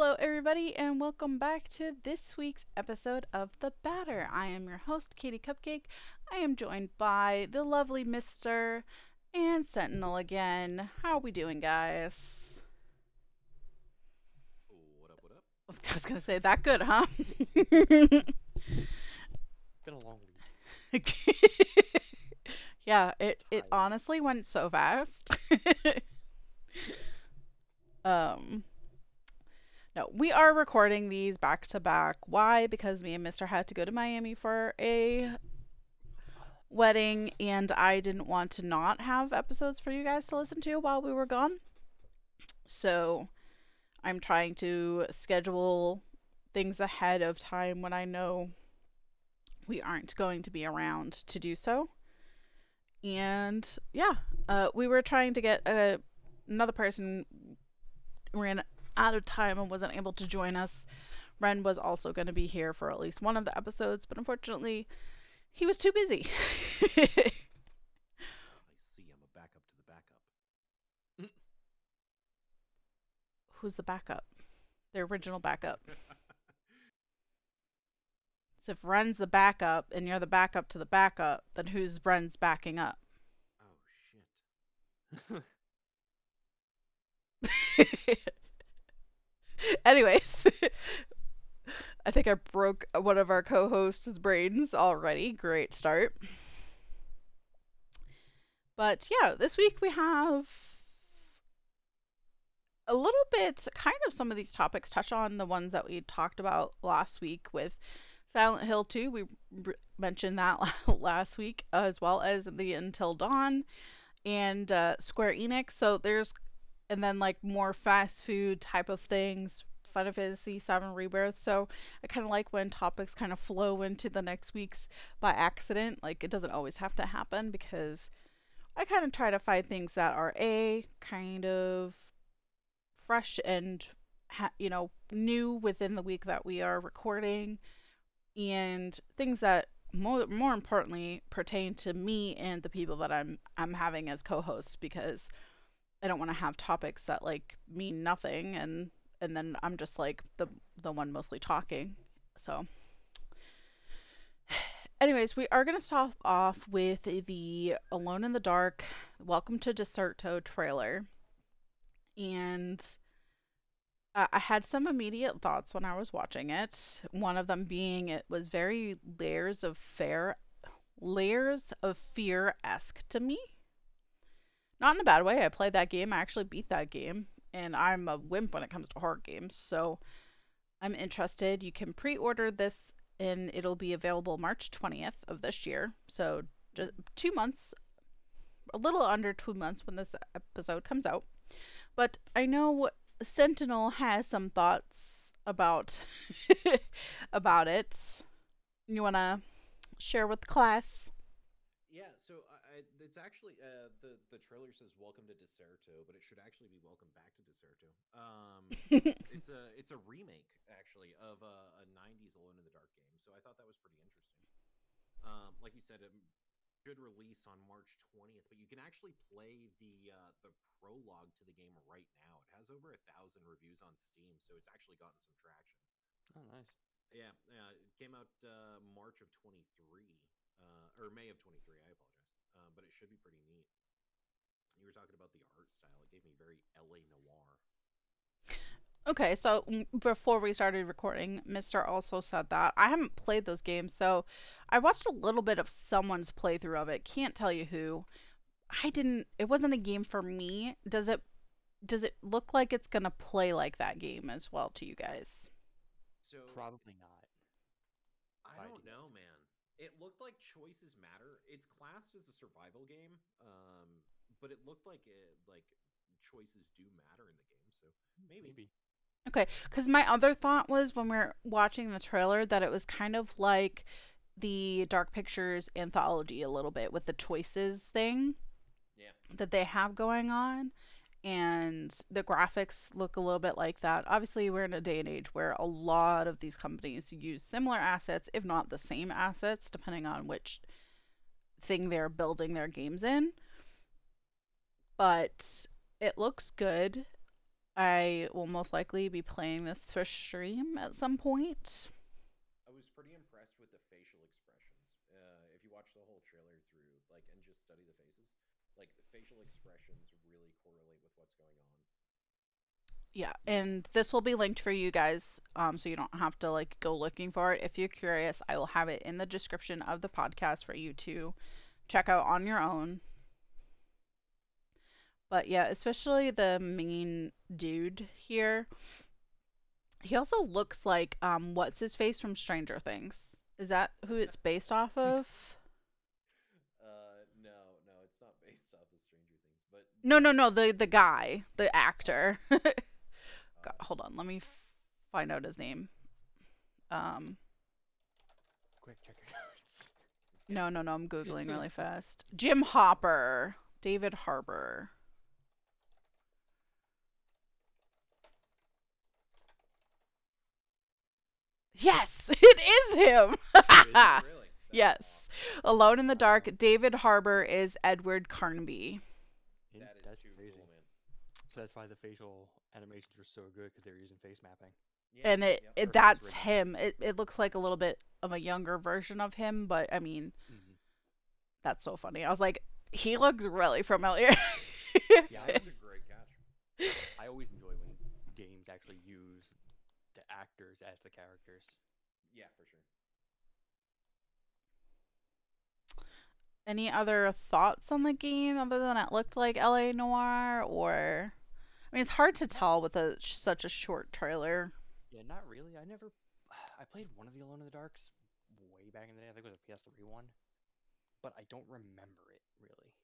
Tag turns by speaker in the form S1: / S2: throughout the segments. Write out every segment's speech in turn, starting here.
S1: Hello, everybody, and welcome back to this week's episode of The Batter. I am your host, KT Kupkake. I am joined by the lovely Mister and Sentinel again. How are we doing, guys?
S2: What up, what up?
S1: I was gonna say that good, huh?
S3: Been a long week.
S1: yeah, it it honestly went so fast. um no, we are recording these back to back. Why? Because me and Mr. had to go to Miami for a wedding and I didn't want to not have episodes for you guys to listen to while we were gone. So I'm trying to schedule things ahead of time when I know we aren't going to be around to do so. And yeah, uh, we were trying to get a, another person ran out of time and wasn't able to join us. Ren was also going to be here for at least one of the episodes, but unfortunately, he was too busy.
S2: I see, I'm a backup to the backup.
S1: Who's the backup? The original backup. So if Ren's the backup and you're the backup to the backup, then who's Ren's backing up?
S2: oh, shit.
S1: Anyways, I think I broke one of our co hosts' brains already. Great start. But yeah, this week we have a little bit, kind of some of these topics touch on the ones that we talked about last week with Silent Hill 2. We r- mentioned that last week, as well as the Until Dawn and uh, Square Enix. So there's and then like more fast food type of things final fantasy 7 rebirth. So i kind of like when topics kind of flow into the next week's by accident. Like it doesn't always have to happen because i kind of try to find things that are a kind of fresh and ha- you know new within the week that we are recording and things that more more importantly pertain to me and the people that i'm i'm having as co-hosts because I don't want to have topics that like mean nothing and and then I'm just like the the one mostly talking. So anyways, we are going to start off with the Alone in the Dark Welcome to Deserto trailer. And I had some immediate thoughts when I was watching it. One of them being it was very layers of fair layers of fear esque to me. Not in a bad way. I played that game. I actually beat that game, and I'm a wimp when it comes to horror games. So I'm interested. You can pre-order this, and it'll be available March 20th of this year. So just two months, a little under two months when this episode comes out. But I know Sentinel has some thoughts about about it. You wanna share with the class?
S2: Yeah, so I, it's actually uh, the the trailer says "Welcome to Deserto," but it should actually be "Welcome Back to Deserto." Um, it's a it's a remake actually of a, a '90s Alone in the Dark game, so I thought that was pretty interesting. Um, like you said, it should release on March 20th, but you can actually play the uh, the prologue to the game right now. It has over a thousand reviews on Steam, so it's actually gotten some traction.
S3: Oh, nice.
S2: Yeah, yeah, it came out uh, March of 23, uh, or May of 23. I apologize, uh, but it should be pretty neat. You were talking about the art style; it gave me very LA Noire.
S1: Okay, so mm, before we started recording, Mister also said that I haven't played those games, so I watched a little bit of someone's playthrough of it. Can't tell you who. I didn't. It wasn't a game for me. Does it? Does it look like it's gonna play like that game as well to you guys?
S2: So
S3: Probably not.
S2: I
S3: I
S2: don't
S3: do
S2: know, man. It looked like choices matter. It's classed as a survival game, um, but it looked like it like choices do matter in the game. So maybe.
S3: Maybe.
S1: Okay, because my other thought was when we were watching the trailer that it was kind of like the Dark Pictures anthology a little bit with the choices thing
S2: Yeah.
S1: that they have going on. And the graphics look a little bit like that. Obviously, we're in a day and age where a lot of these companies use similar assets, if not the same assets, depending on which thing they're building their games in. But it looks good. I will most likely be playing this for stream at some point.
S2: I was pretty impressed with the facial expressions. Uh, if you watch the whole trailer through, like, and just study the faces, like the facial expressions really correlate with what's going on.
S1: Yeah, and this will be linked for you guys, um, so you don't have to like go looking for it. If you're curious, I will have it in the description of the podcast for you to check out on your own. But yeah, especially the main dude here. He also looks like um what's his face from Stranger Things. Is that who it's based off of?
S2: Uh, no, no, it's not based off of Stranger Things, but
S1: No, no, no, the the guy, the actor. God, hold on, let me f- find out his name. Um
S3: Quick, check your notes.
S1: No, no, no. I'm googling really fast. Jim Hopper, David Harbour. Yes, it is him.
S2: It really?
S1: Yes.
S2: awesome.
S1: Alone in the Dark. David Harbour is Edward Carnaby.
S3: Yeah,
S2: That is
S3: that's
S2: too
S3: crazy.
S2: cool, man.
S3: So that's why the facial animations were so good because they were using face mapping.
S2: Yeah,
S1: And it,
S2: yep.
S1: it that's
S3: written.
S1: him. It it looks like a little bit of a younger version of him, but I mean,
S3: Mhm.
S1: that's so funny. I was like, he looks really familiar.
S3: Yeah,
S2: that was a great catch.
S3: I always enjoy when games actually use the actors as the characters.
S2: Yeah, for sure.
S1: Any other thoughts on the game other than it looked like LA Noire or I mean it's hard to tell with a such a short trailer.
S3: Yeah, not really. I never. I played one of the Alone in the Darks way back in the day. I think it was a PS3 one, but I don't remember it really.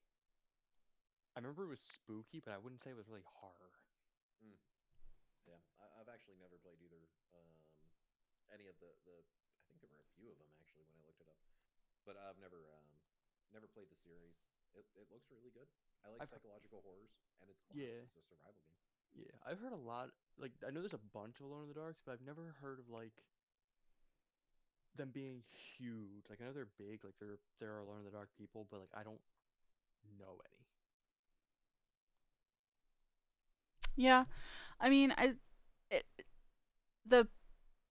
S3: I remember it was spooky, but I wouldn't say it was really horror.
S2: Yeah, I, I've actually never played either. Um, any of the the. I think there were a few of them actually when I looked it up, but I've never um never played the series. It it looks really good. I like
S3: I've-
S2: psychological horrors, and it's class.
S3: Yeah.
S2: It's a survival game.
S3: Yeah, I've heard a lot. Like, I know there's a bunch of Alone in the Darks, but I've never heard of like them being huge. Like, I know they're big. Like, there there are Alone in the Dark people, but like, I don't know any.
S1: Yeah. I mean, I it, the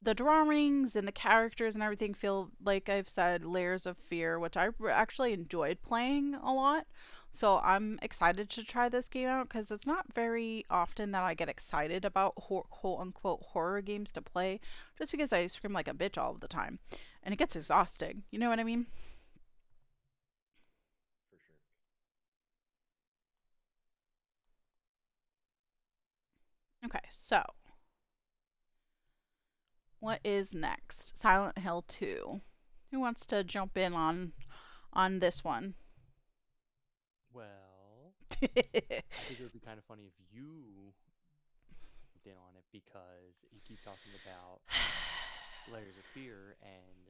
S1: the drawings and the characters and everything feel like I've said layers of fear, which I actually enjoyed playing a lot. So I'm excited to try this game out because it's not very often that I get excited about hor- quote unquote horror games to play, just because I scream like a bitch all the time, and it gets exhausting. You know what I mean?
S2: For sure.
S1: Okay, so what is next? Silent Hill 2. Who wants to jump in on on this one?
S3: Well, I think it would be kind of funny if you in on it because you keep talking about Layers of Fear, and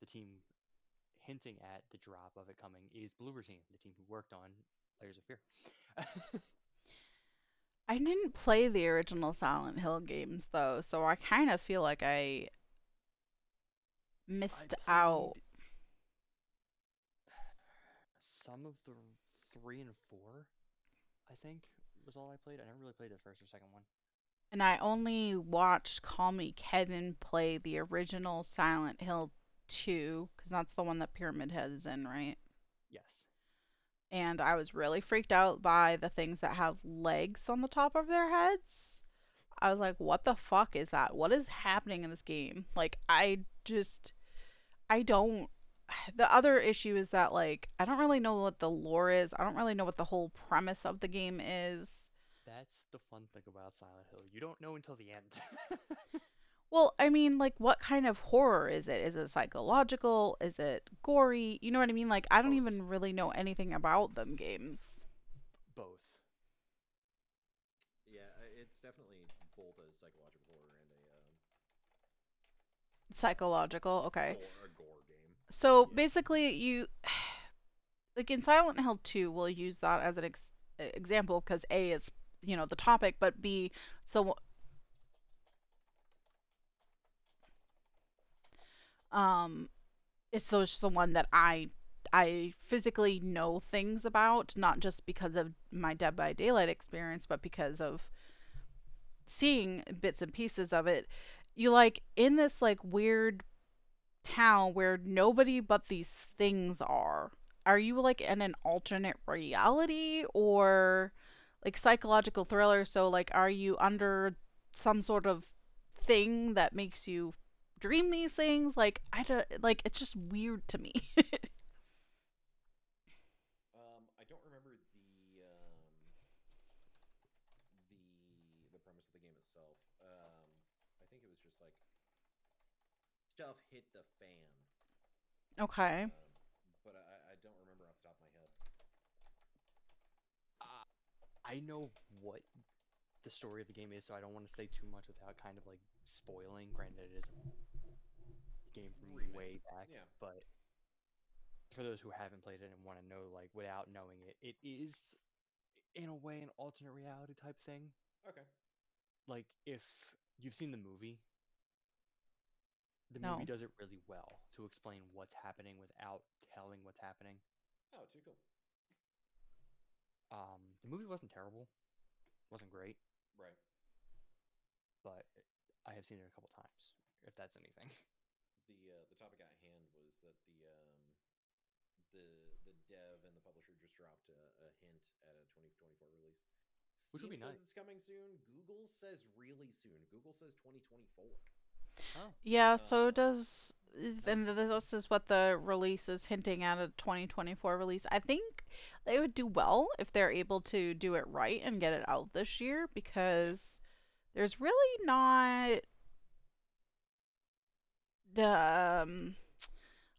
S3: the team hinting at the drop of it coming is Bloober Team, the team who worked on Layers of Fear.
S1: I didn't play the original Silent Hill games though, so I kind of feel like I missed out.
S3: played Some of the three and four, I think, was all I played. I never really played the first or second one.
S1: And I only watched Call Me Kevin play the original Silent Hill 2, because that's the one that Pyramid Head is in, right?
S3: Yes.
S1: and I was really freaked out by the things that have legs on the top of their heads. I was like, what the fuck is that? What is happening in this game? Like, I just, I don't. The other issue is that, like, I don't really know what the lore is. I don't really know what the whole premise of the game is.
S3: That's the fun thing about Silent Hill. You don't know until the end.
S1: Well, I mean, like, what kind of horror is it? Is it psychological? Is it gory? You know what I mean? Like, I don't
S3: Both.
S1: even really know anything about them games.
S3: Both.
S2: Yeah, it's definitely both a psychological horror and a um,
S1: Psychological, okay.
S2: gore, a gore game.
S1: So basically, you like in Silent Hill 2, we'll use that as an ex- example because A is you know the topic, but B so um it's those the one that I I physically know things about, not just because of my Dead by Daylight experience, but because of seeing bits and pieces of it, you like in this like weird town where nobody but these things are. Are you like in an alternate reality or like psychological thriller? So like are you under some sort of thing that makes you dream these things? Like I don't like it's just weird to me.
S2: Um, I don't remember the um, the the premise of the game itself. Um, I think it was just like stuff hit the fan.
S1: okay.
S2: Um, but I, I don't remember off the top of my head.
S3: Uh, I know what the story of the game is, so I don't want to say too much without kind of like spoiling. Granted, it is a game from
S2: Remake.
S3: way back,
S2: Yeah.
S3: but for those who haven't played it and want to know, like without knowing it, it is in a way an alternate reality type thing.
S2: Okay.
S3: Like if you've seen the movie, the
S1: No.
S3: movie does it really well to explain what's happening without telling what's happening.
S2: Oh, too cool.
S3: Um, the movie wasn't terrible, wasn't great,
S2: Right.
S3: but I have seen it a couple times. If that's anything.
S2: The uh, the topic at hand was that the um, the the dev and the publisher just dropped a, a hint at a 2024 release.
S3: Which would be
S2: says
S3: nice.
S2: it's coming soon. Google says really soon. Google says 2024.
S3: Oh,
S1: Yeah, so
S2: Uh,
S1: does and this is what the release is hinting at a 2024 release. I think they would do well if they're able to do it right and get it out this year because there's really not the um,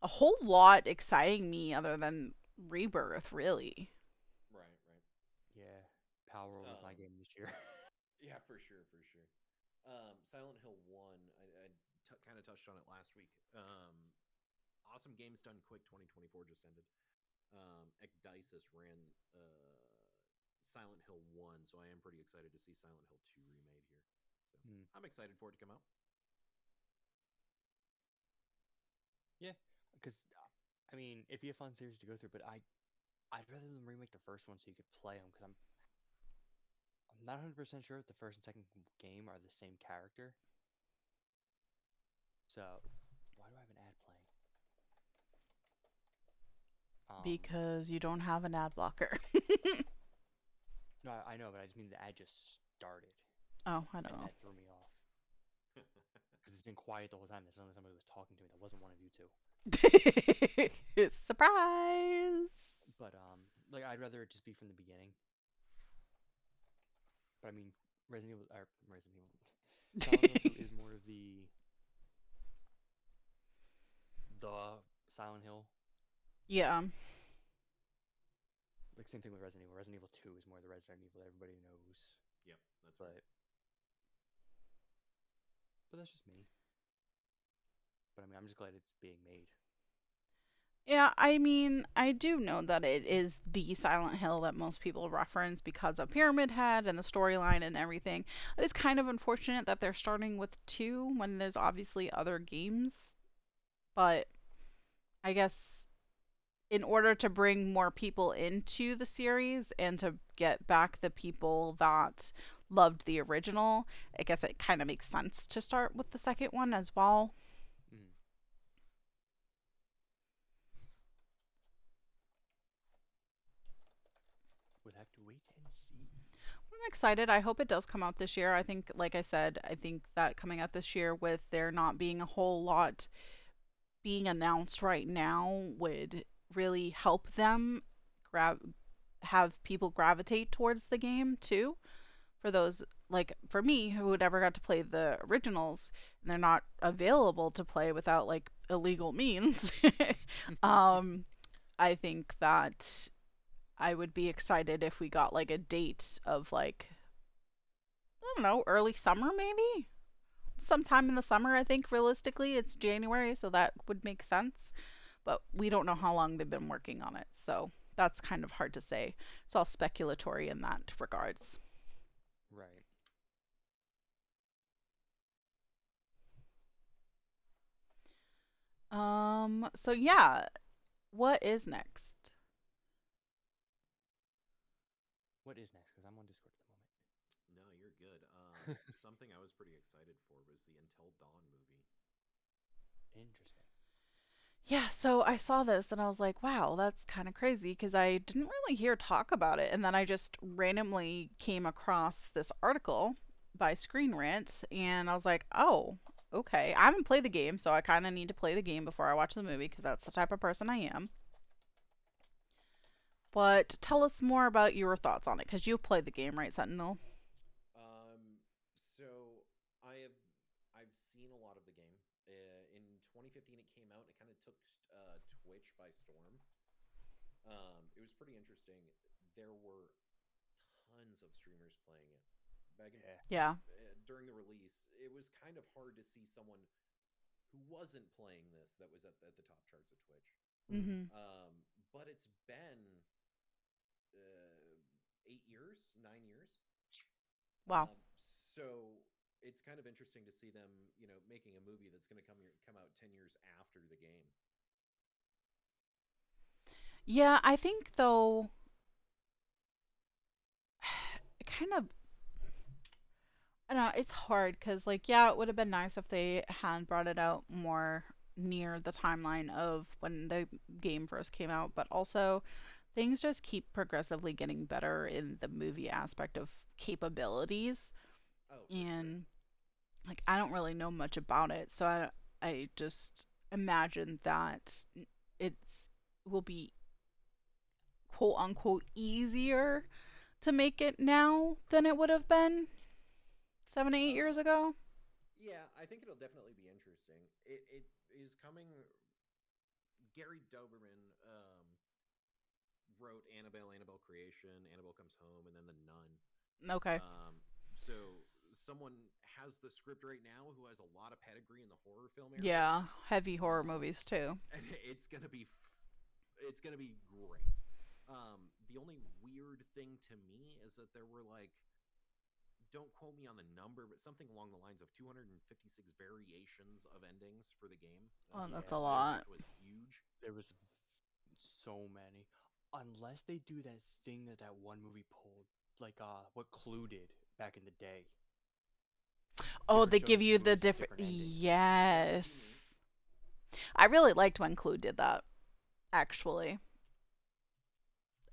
S1: a whole lot exciting me other than Rebirth, really.
S2: Right, right.
S3: yeah. Power was my
S2: Um,
S3: game this year.
S2: Yeah, for sure, for sure. Um, Silent Hill One, I, I t- kind of touched on it last week. Um, awesome games done quick. 2024 just ended. Um, Ecdysis ran uh, Silent Hill One, so I am pretty excited to see Silent Hill Two remade here. So
S3: Hmm.
S2: I'm excited for it to come out.
S3: Yeah, because, I mean, it'd be a fun series to go through, but I, I'd rather them remake the first one so you could play them. Because I'm, I'm not 100 percent sure if the first and second game are the same character. So, why do I have an ad playing? Um,
S1: Because you don't have an ad blocker.
S3: no, I, I know, but I just mean the ad just started,
S1: oh, I
S3: and
S1: don't know.
S3: that threw me off. Because it's been quiet the whole time. There's only somebody was talking to me. That wasn't one of you two.
S1: Surprise!
S3: But um, like I'd rather it just be from the beginning. But I mean, Resident Evil, or Resident Evil, Silent Hill 2 is more of the the Silent Hill.
S1: yeah.
S3: Um, like same thing with Resident Evil. Resident Evil 2 is more the Resident Evil that everybody knows.
S2: yep, that's
S3: But
S2: right.
S3: but that's just me. But I mean, I'm just glad it's being made.
S1: Yeah, I mean, I do know that it is the Silent Hill that most people reference because of Pyramid Head and the storyline and everything. It is kind of unfortunate that they're starting with two when there's obviously other games. But I guess in order to bring more people into the series and to get back the people that loved the original, I guess it kind of makes sense to start with the second one as well.
S3: Would have to wait and see.
S1: I'm excited. I hope it does come out this year. I think, like I said, I think that coming out this year with there not being a whole lot being announced right now would really help them grab have people gravitate towards the game too. For those like for me who had ever got to play the originals and they're not available to play without like illegal means. um I think that I would be excited if we got like a date of like I don't know, early summer maybe? Sometime in the summer, I think realistically it's January, so that would make sense. But we don't know how long they've been working on it, so that's kind of hard to say. It's all speculatory in that regards.
S3: Right.
S1: Um so yeah, what is next?
S3: What is next? Because I'm on Discord at the moment.
S2: No, you're good. Um, something I was pretty excited for was the Until Dawn movie.
S3: Interesting.
S1: Yeah, so I saw this and I was like, wow, that's kind of crazy because I didn't really hear talk about it. And then I just randomly came across this article by Screen Rant and I was like, oh, okay. I haven't played the game, so I kind of need to play the game before I watch the movie because that's the type of person I am. But tell us more about your thoughts on it because you've played the game, right, Sentinel?
S2: Um, so I have I've seen a lot of the game. Uh, in 2015, it came out. It kind of took uh, Twitch by storm. Um, it was pretty interesting. There were tons of streamers playing it. Back in,
S3: Yeah.
S1: Yeah.
S2: uh, during the release, it was kind of hard to see someone who wasn't playing this that was at, at the top charts of Twitch.
S1: Mm-hmm.
S2: Um, but it's been uh, eight years, nine years.
S1: Wow.
S2: Um, so it's kind of interesting to see them, you know, making a movie that's going to come come out ten years after the game.
S1: Yeah, I think though, it kind of, I don't know, it's hard because, like, yeah, it would have been nice if they had brought it out more near the timeline of when the game first came out, but also things just keep progressively getting better in the movie aspect of capabilities.
S2: Oh, for sure.
S1: And, like, I don't really know much about it, so I, I just imagine that it's will be quote unquote easier to make it now than it would have been seven, eight years ago.
S2: Yeah, I think it'll definitely be interesting. It it is coming. Gary Dauberman um, wrote Annabelle, Annabelle Creation, Annabelle Comes Home, and then The Nun.
S1: Okay.
S2: Um, so someone has the script right now who has a lot of pedigree in the horror film area.
S1: Yeah, heavy horror movies too.
S2: and it's gonna be, it's gonna be great. Um, the only weird thing to me is that there were like, don't quote me on the number, but something along the lines of 256 variations of endings for the game.
S1: Oh,
S2: Um,
S1: that's
S3: a
S2: that
S1: lot.
S2: Was huge.
S3: There was so many. Unless they do that thing that that one movie pulled, like uh, what Clue did back in the day.
S1: Oh,
S3: different
S1: they give you the
S3: movies
S1: different.
S3: different endings.
S1: Yes.
S2: you mean.
S1: I really liked when Clue did that, actually.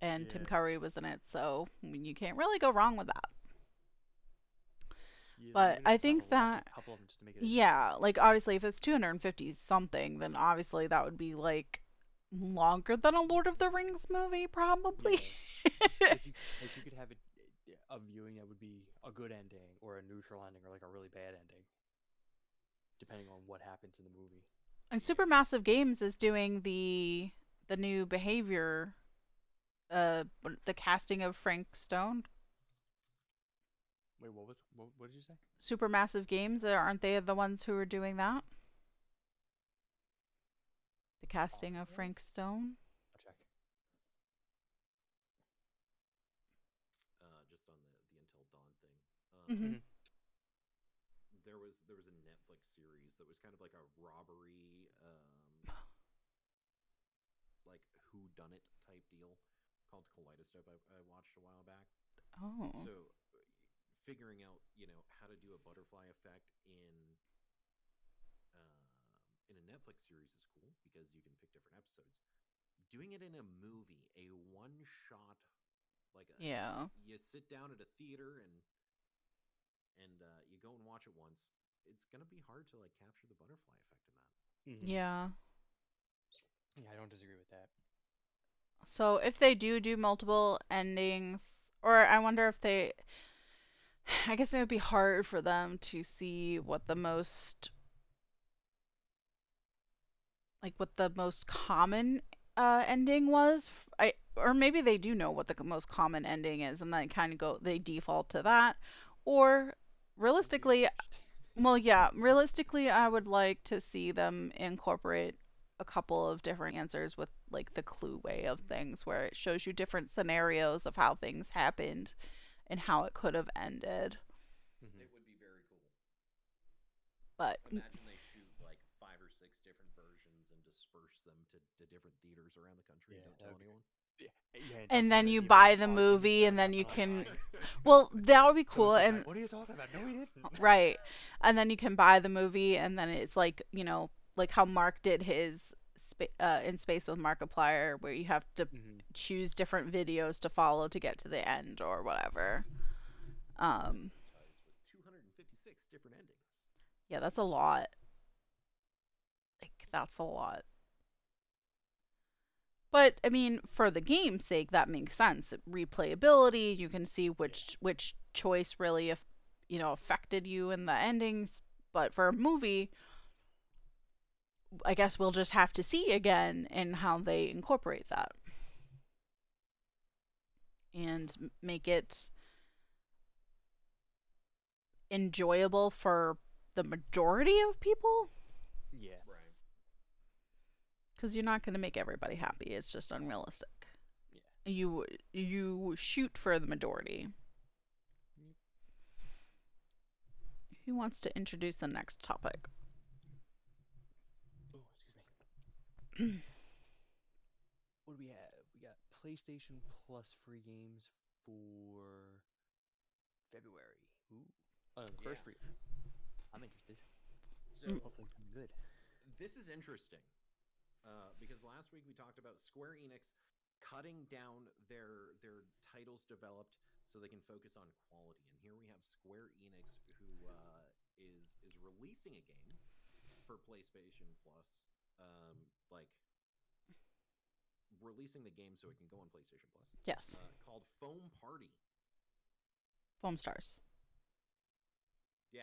S1: And Tim Curry was in it, so I mean, you can't really go wrong with that.
S3: Yeah,
S1: But I think that-
S3: a couple of them just to make it.
S1: Yeah, like obviously if it's 250 something, then obviously that would be like longer than a Lord of the Rings movie, probably.
S3: If you, like you could have it, a viewing that would be a good ending or a neutral ending or like a really bad ending, depending on what happens in the movie.
S1: and Supermassive Games is doing the the new behavior uh the casting of Frank Stone.
S3: Wait, what was what, what did you say?
S1: Supermassive Games, uh, aren't they the ones who are doing that? The casting of Frank Stone?
S3: I'll check.
S2: Uh, just on the the Until Dawn thing. Um,
S1: Mhm.
S3: Mhm.
S2: There was there was a Netflix series that was kind of like a robbery, um, like who done it type deal called Kaleidoscope. I, I watched a while back.
S1: Oh.
S2: So, figuring out, you know, how to do a butterfly effect in um, in a Netflix series is cool because you can pick different episodes. Doing it in a movie, a one shot, like a,
S1: Yeah.
S2: you sit down at a theater and and uh, you go and watch it once. It's gonna be hard to like capture the butterfly effect in that.
S3: Mhm.
S1: Yeah.
S3: Yeah, I don't disagree with that.
S1: So if they do do multiple endings, or I wonder if they, I guess it would be hard for them to see what the most, like what the most common uh, ending was. I or maybe they do know what the most common ending is, and then kind of go they default to that, or realistically, well, yeah, realistically, I would like to see them incorporate a couple of different answers with like the clue way of things, where it shows you different scenarios of how things happened and how it could have ended.
S3: Mhm.
S2: It would be very cool.
S1: But
S2: Imagine they shoot like five or six different versions and disperse them to, to different theaters around the country
S3: Yeah,
S2: and don't tell
S3: would be-
S2: anyone.
S3: Yeah,
S1: And then you buy the movie, and then you can- Well, that would be cool,
S3: Someone's
S1: and
S3: like, what are you talking about? No, he didn't.
S1: right, and then you can buy the movie, and then it's like you know, like how Mark did his spa- uh, in Space with Markiplier, where you have to
S3: Mhm.
S1: choose different videos to follow to get to the end or whatever. Um,
S2: Advertised with 256 different endings.
S1: yeah, that's a lot. Like that's a lot. But I mean, for the game's sake, that makes sense. Replayability, you can see which which choice really, if you know, affected you in the endings. But for a movie, I guess we'll just have to see again in how they incorporate that and make it enjoyable for the majority of people
S3: Yeah.
S2: Right.
S1: because you're not going to make everybody happy it's just unrealistic
S3: Yeah.
S1: you you shoot for the majority
S3: mm-hmm.
S1: who wants to introduce the next topic
S3: Oh, excuse me. what do we have? We got PlayStation Plus free games for February. Ooh. Oh, the first
S2: Yeah.
S3: free. I'm interested.
S2: So
S1: Mm.
S3: Hopefully, something good.
S2: this is interesting uh, because last week we talked about Square Enix cutting down their their titles developed so they can focus on quality. And here we have Square Enix who uh, is is releasing a game for PlayStation Plus, um, like releasing the game so it can go on PlayStation Plus,
S1: yes
S2: uh, called Foam Party.
S1: foam stars
S2: Yeah.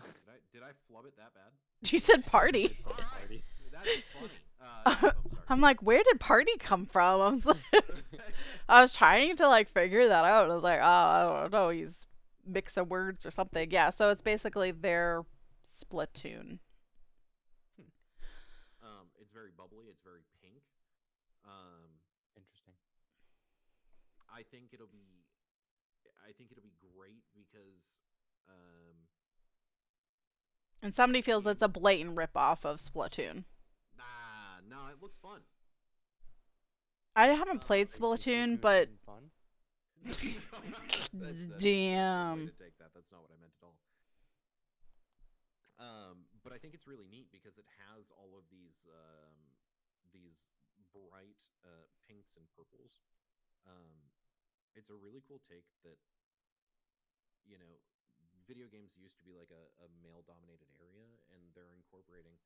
S2: Did I did I flub it that bad?
S1: you said party
S3: Said Foam Party.
S2: That's funny. Uh, not
S1: i'm like where did party come from i was like i was trying to like figure that out i was like oh i don't know he's mix of words or something yeah so it's basically their splatoon
S2: it's very bubbly. It's very pink. Um,
S3: Interesting.
S2: I think it'll be, I think it'll be great because, um,
S1: and somebody feels it's a blatant ripoff of splatoon
S2: nah, no, it looks fun.
S1: i haven't
S2: Uh,
S1: played splatoon but
S3: fun.
S2: That's- that's- that's a way
S1: Damn.
S2: to take that. That's not what I meant at all. Um, but I think it's really neat because it has all of these um, these bright uh, pinks and purples. Um, it's a really cool take that you know video games used to be like a, a male dominated area and they're incorporating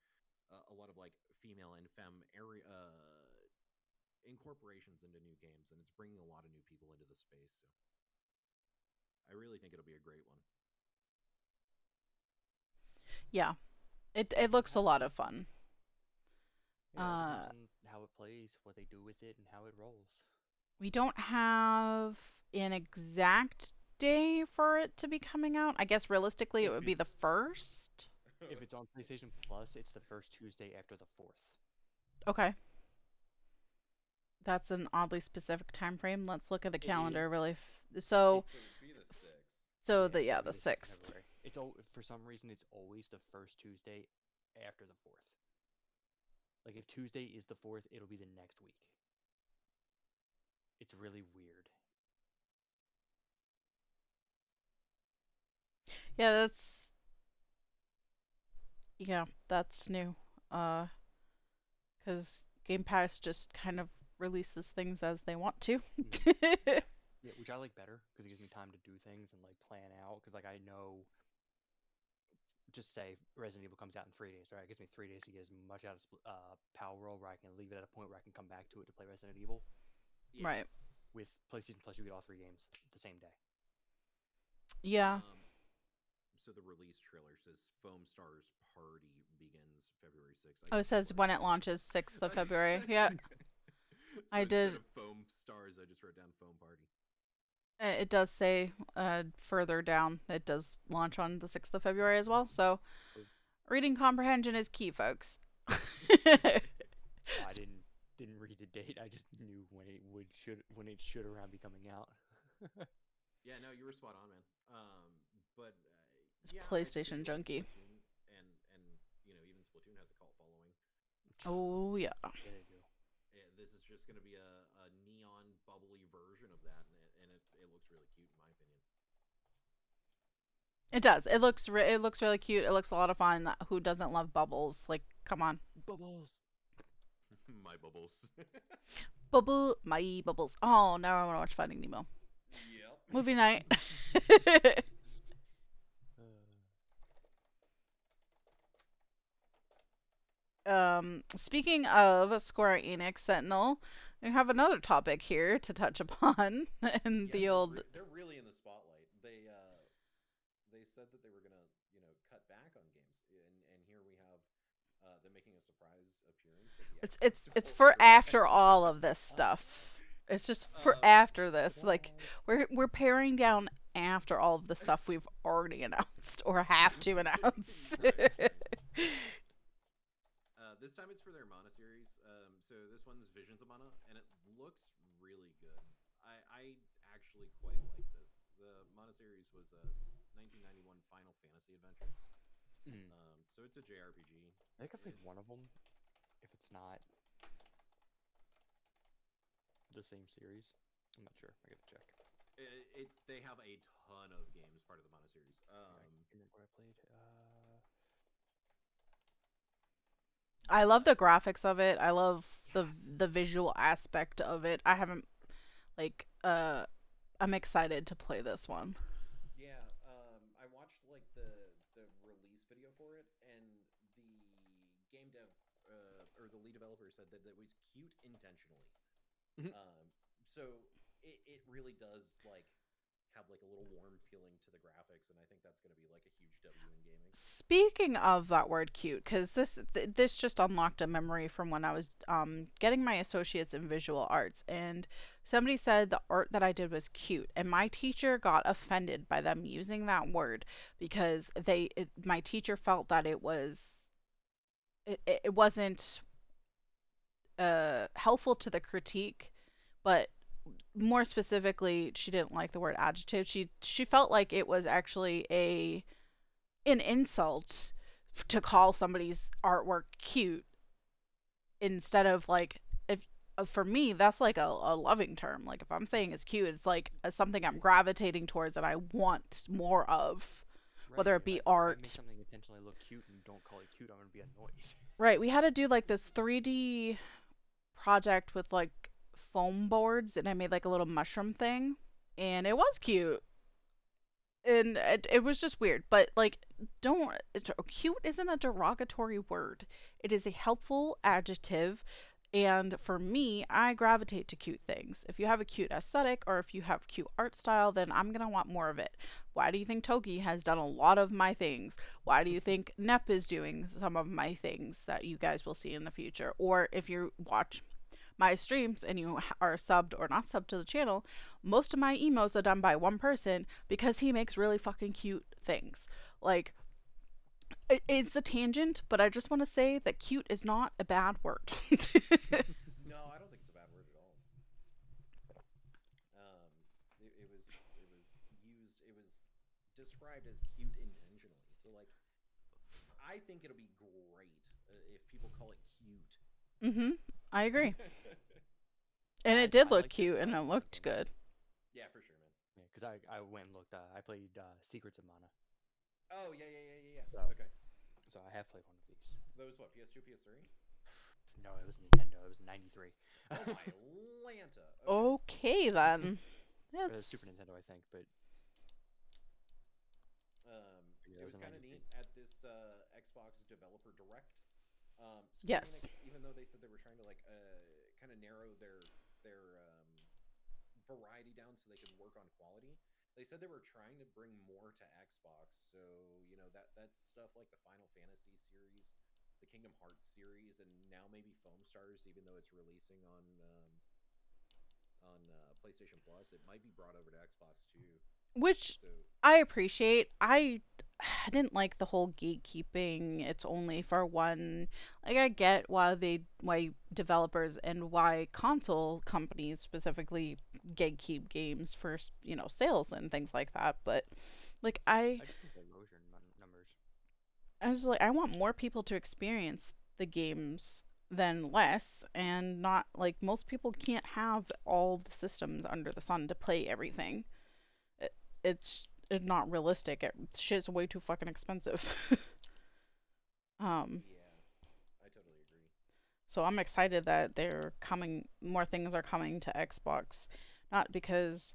S2: uh, a lot of like female and femme area uh, incorporations into new games and it's bringing a lot of new people into the space so i really think it'll be a great one.
S1: Yeah. It it looks a lot of fun
S3: Yeah,
S1: Uh,
S3: how it plays, what they do with it, and how it rolls.
S1: we don't have an exact day for it to be coming out i guess realistically it would be the first
S3: If it's on PlayStation Plus, it's the first Tuesday after the fourth.
S1: okay that's an oddly specific time frame let's look at the
S3: It
S1: calendar
S3: is.
S1: really f- so
S2: so the
S1: so
S3: Yeah,
S1: the yeah the
S3: 6th of
S1: 6th
S3: February. It's al- for some reason it's always the first Tuesday after the fourth. Like if Tuesday is the fourth, it'll be the next week. It's really weird.
S1: Yeah, that's yeah, that's new. Uh, because Game Pass just kind of releases things as they want to.
S3: Yeah, which I like better because it gives me time to do things and like plan out. Because like I know, just say Resident Evil comes out in three days, right? It gives me three days to get as much out of Spl- uh, Palworld where I can leave it at a point where I can come back to it to play Resident Evil.
S2: Yeah.
S1: Right.
S3: With PlayStation Plus, you get all three games the same day.
S1: Yeah.
S2: Um, so the release trailer says Foam Stars Party begins February 6th. I
S1: Oh, it says when it launches, 6th of February. Yeah.
S2: So
S1: I did-
S2: of Foam Stars, I just wrote down Foam Party.
S1: Uh, It does say uh, further down it does launch on the 6th of February as well. So reading comprehension is key, folks.
S3: I didn't didn't read the date. I just knew when it would should when it should around be coming out.
S2: Yeah, no, you were spot on, man. Um, but uh,
S1: It's
S2: yeah,
S1: PlayStation junkie.
S2: Splatoon, and and you know even Splatoon has a cult following.
S1: oh yeah.
S3: Yeah, they do.
S2: Yeah, this is just going to be a, a
S1: It does. It looks re- it looks really cute. It looks a lot of fun. Who doesn't love bubbles? Like, come on.
S3: Bubbles.
S2: My bubbles.
S1: Bubble, my bubbles. Oh, now I want to watch Finding Nemo.
S2: yep.
S1: Movie night.
S3: Uh,
S1: um, speaking of Square Enix Sentinel, we have another topic here to touch upon in
S2: Yeah,
S1: the old.
S2: re- they're really in the spotlight. They uh, they said that they were gonna, you know, cut back on games, and and here we have uh, them making a surprise appearance. At the
S1: It's it's it's for after all of this stuff. It's just for
S2: Um,
S1: after this. Like we're we're paring down after all of the stuff we've already announced or have to announce.
S2: Uh, this time it's for their Mana series. Um, so this one's Visions of Mana, and it looks really good. I, I actually quite like this. The Mana series was a 1991 Final Fantasy adventure.
S3: mm.
S2: Um, so it's a JRPG.
S3: I think I played
S2: It's-
S3: one of them. If it's not the same series, I'm not sure. I gotta check.
S2: It, it they have a ton of games part of the Mana series.
S3: Yeah, I
S2: Um,
S3: can remember what I played. Uh,
S1: I love the graphics of it. I love the the visual aspect of it. I haven't like uh I'm excited to play this one.
S2: yeah, um, I watched like the the release video for it, and the game dev uh, or the lead developer said that it was cute intentionally.
S3: Mhm.
S2: um, so it, it really does like have like a little warm feeling to the graphics, and I think that's going to be like a huge W in gaming.
S1: Speaking of that word cute, because this th- this just unlocked a memory from when I was um, getting my associates in visual arts, and somebody said the art that I did was cute, and my teacher got offended by them using that word because they it, my teacher felt that it was it it wasn't uh, helpful to the critique, but more specifically, she didn't like the word adjective. She she felt like it was actually a an insult to call somebody's artwork cute instead of like if uh, for me that's like a, a loving term like if i'm saying it's cute it's like something i'm gravitating towards and i want more of Whether it be
S3: if I- if I
S1: art.
S3: make something intentionally look cute and don't call it cute, I'm gonna be annoyed.
S1: right we had to do like this 3d project with like foam boards and i made like a little mushroom thing and it was cute. And it, it was just weird but like don't cute isn't a derogatory word. It is a helpful adjective and for me i gravitate to cute things. If you have a cute aesthetic or if you have cute art style then i'm going to want more of it. Why do you think togi has done a lot of my things? Why do you think nep is doing some of my things that you guys will see in the future? Or if you watch my streams and you are subbed or not subbed to the channel most of my emos are done by one person because he makes really fucking cute things. Like, it's a tangent, but I just want to say that cute is not a bad word.
S2: No, I don't think it's a bad word at all. Um, it, it was it was used it was described as cute intentionally. So like, I think it'll be great uh, if people call it cute.
S1: Mm-hmm. I agree. And
S3: I-
S1: it did
S3: I
S1: look
S3: like the
S1: cute and it looked good.
S2: yeah, for sure, man.
S3: Yeah, because I, I went and looked. Uh, I played uh, Secrets of Mana,
S2: Oh yeah, yeah, yeah, yeah, yeah.
S3: So-
S2: Okay,
S3: so I have played one of these.
S2: that was what PS2, PS3.
S3: No, it was Nintendo. It was '93.
S2: Oh my Lanta. Okay.
S1: Okay then.
S3: Or the
S1: That's
S3: Super Nintendo, I think. But
S2: Um,
S3: Yeah,
S2: it
S3: it
S2: was
S3: was
S2: kind of neat at this uh, Xbox Developer Direct. Um, Square
S1: Yes.
S2: Enix, even though they said they were trying to like uh, kind of narrow their their um, variety down so they could work on quality, they said they were trying to bring more to Xbox. So you know that that's stuff like the Final Fantasy series, the Kingdom Hearts series, and now maybe Foam Stars, even though it's releasing on um, on uh, PlayStation Plus, it might be brought over to Xbox too.
S1: which
S2: So
S1: I appreciate. I I didn't like the whole gatekeeping. It's only for one. Like I get why they why developers and why console companies specifically gatekeep games for you know sales and things like that. But like I
S3: I just think the erosion numbers.
S1: I was like I want more people to experience the games than less and not like most people can't have all the systems under the sun to play everything. It, it's not realistic. It, shit's way too fucking expensive. um,
S2: Yeah, I totally agree.
S1: so I'm excited that they're coming. More things are coming to Xbox, not because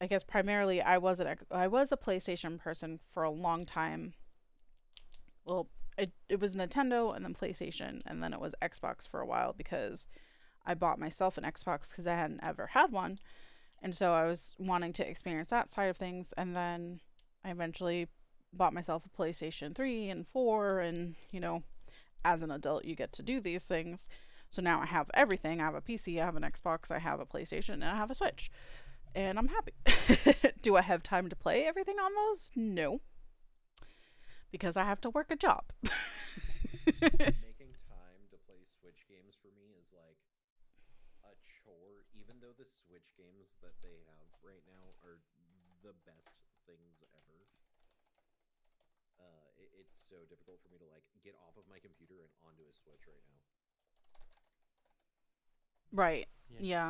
S1: I guess primarily I was an X, I was a PlayStation person for a long time. Well, it it was Nintendo and then PlayStation and then it was Xbox for a while because I bought myself an Xbox because I hadn't ever had one. And so I was wanting to experience that side of things and then I eventually bought myself a PlayStation 3 and 4 and, you know, as an adult you get to do these things. So now I have everything. I have a PC, I have an Xbox, I have a PlayStation, and I have a Switch. And I'm happy. do I have time to play everything on those? No. Because I have to work a job.
S2: Making time to play Switch games for me is like a chore, even though the Switch games that they have right now are the best things ever. Uh, it, it's so difficult for me to like get off of my computer and onto a Switch right now.
S1: right.
S3: Yeah.
S1: Yeah.